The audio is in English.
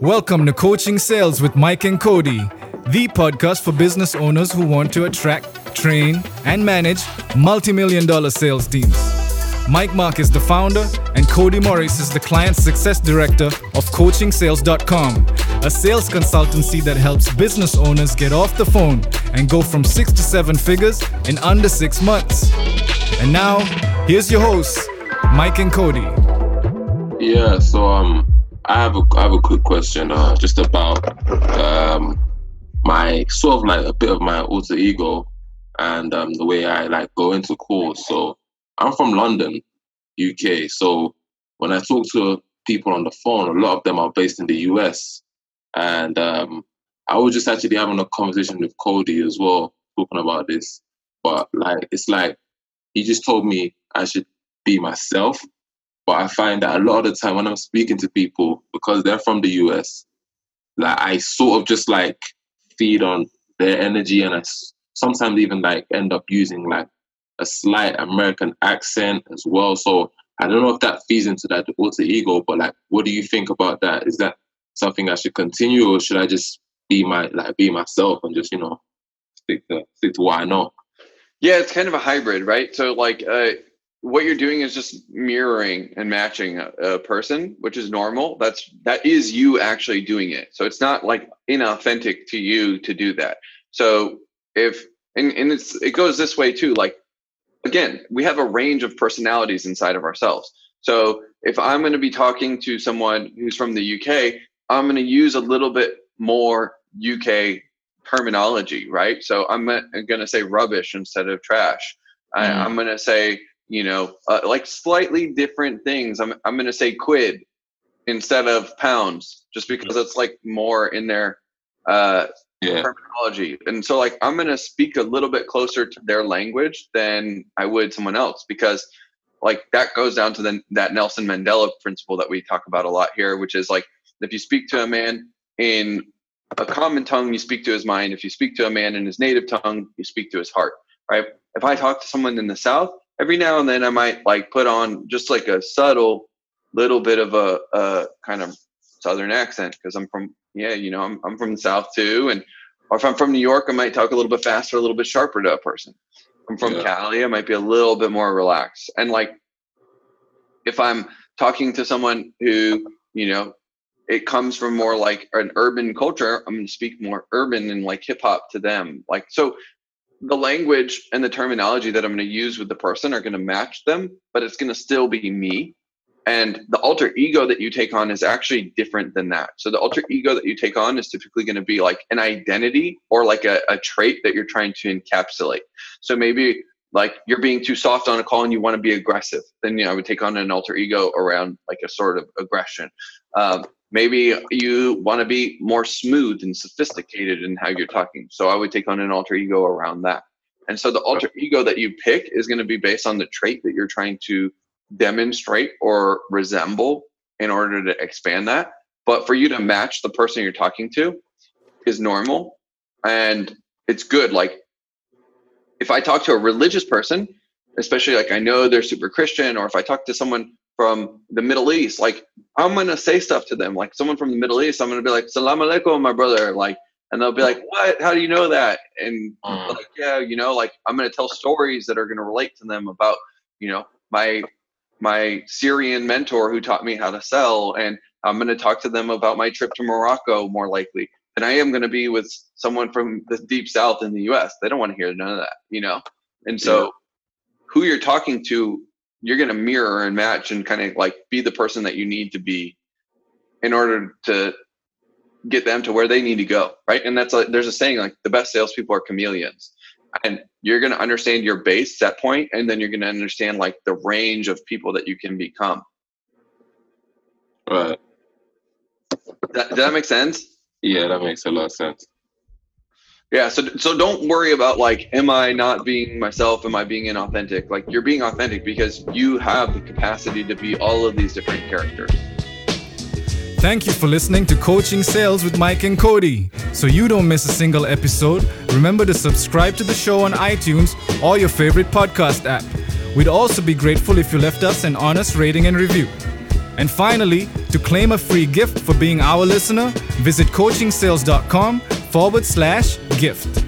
Welcome to Coaching Sales with Mike and Cody, the podcast for business owners who want to attract, train, and manage multi million dollar sales teams. Mike Mark is the founder, and Cody Morris is the client success director of CoachingSales.com, a sales consultancy that helps business owners get off the phone and go from six to seven figures in under six months. And now, here's your hosts, Mike and Cody. Yeah, so um, I have a I have a quick question, uh, just about um, my sort of like a bit of my alter ego and um, the way I like go into calls. So I'm from London, UK. So when I talk to people on the phone, a lot of them are based in the US, and um, I was just actually having a conversation with Cody as well, talking about this. But like, it's like he just told me I should be myself but I find that a lot of the time when I'm speaking to people, because they're from the US, like I sort of just like feed on their energy and I sometimes even like end up using like a slight American accent as well. So I don't know if that feeds into that alter ego, but like, what do you think about that? Is that something I should continue or should I just be my, like, be myself and just, you know, stick to, stick to what I know? Yeah, it's kind of a hybrid, right? So like, uh, what you're doing is just mirroring and matching a, a, person which is normal. That's that is you actually doing it. So it's not like inauthentic to you to do that. So if and, and it's it goes this way too like again we have a range of personalities inside of ourselves. So if i'm going to be talking to someone who's from the uk i'm going to use a little bit more uk terminology right? So i'm going to say rubbish instead of trash. Mm. I, i'm going to say you know, uh, like slightly different things. I'm I'm going to say quid instead of pounds, just because it's like more in their uh, yeah. terminology. And so, like, I'm going to speak a little bit closer to their language than I would someone else because, like, that goes down to the, that Nelson Mandela principle that we talk about a lot here, which is like, if you speak to a man in a common tongue, you speak to his mind. If you speak to a man in his native tongue, you speak to his heart. Right? If I talk to someone in the South, every now and then I might like put on just like a subtle little bit of a, a kind of southern accent because I'm from yeah you know I'm I'm from the south too and or if I'm from New York I might talk a little bit faster a little bit sharper to a person. I'm from yeah. Cali I might be a little bit more relaxed and like if I'm talking to someone who you know it comes from more like an urban culture i'm going to speak more urban and like hip hop to them like so the language and the terminology that I'm going to use with the person are going to match them, but it's going to still be me. And the alter ego that you take on is actually different than that. So the alter ego that you take on is typically going to be like an identity or like a, a trait that you're trying to encapsulate. So maybe like you're being too soft on a call and you want to be aggressive, then you know I would take on an alter ego around like a sort of aggression. Um, maybe you want to be more smooth and sophisticated in how you're talking. So i would take on an alter ego around that. And so the alter ego that you pick is going to be based on the trait that you're trying to demonstrate or resemble in order to expand that. But for you to match the person you're talking to is normal. And it's good like if i talk to a religious person especially like i know they're super christian or if i talk to someone from the Middle East, like I'm gonna say stuff to them. Like someone from the Middle East, I'm gonna be like, Salam alaikum, my brother. Like, and they'll be like, What? How do you know that? And mm. like, yeah, you know, like I'm gonna tell stories that are gonna relate to them about, you know, my my Syrian mentor who taught me how to sell, and I'm gonna talk to them about my trip to Morocco more likely And I am gonna be with someone from the deep south in the US. They don't want to hear none of that, you know? And so yeah. who you're talking to you're going to mirror and match and kind of like be the person that you need to be in order to get them to where they need to go right? And that's like there's a saying like the best salespeople are chameleons. And you're going to understand your base set point and then you're going to understand like the range of people that you can become. Right. That, does that make sense? Yeah that makes a lot of sense yeah, so so don't worry about like, am I not being myself? Am I being inauthentic? Like you're being authentic because you have the capacity to be all of these different characters. Thank you for listening to Coaching Sales with Mike and Cody. So you don't miss a single episode, remember to subscribe to the show on iTunes or your favorite podcast app. We'd also be grateful if you left us an honest rating and review. And finally, to claim a free gift for being our listener, visit coachingsales.com forward slash gift.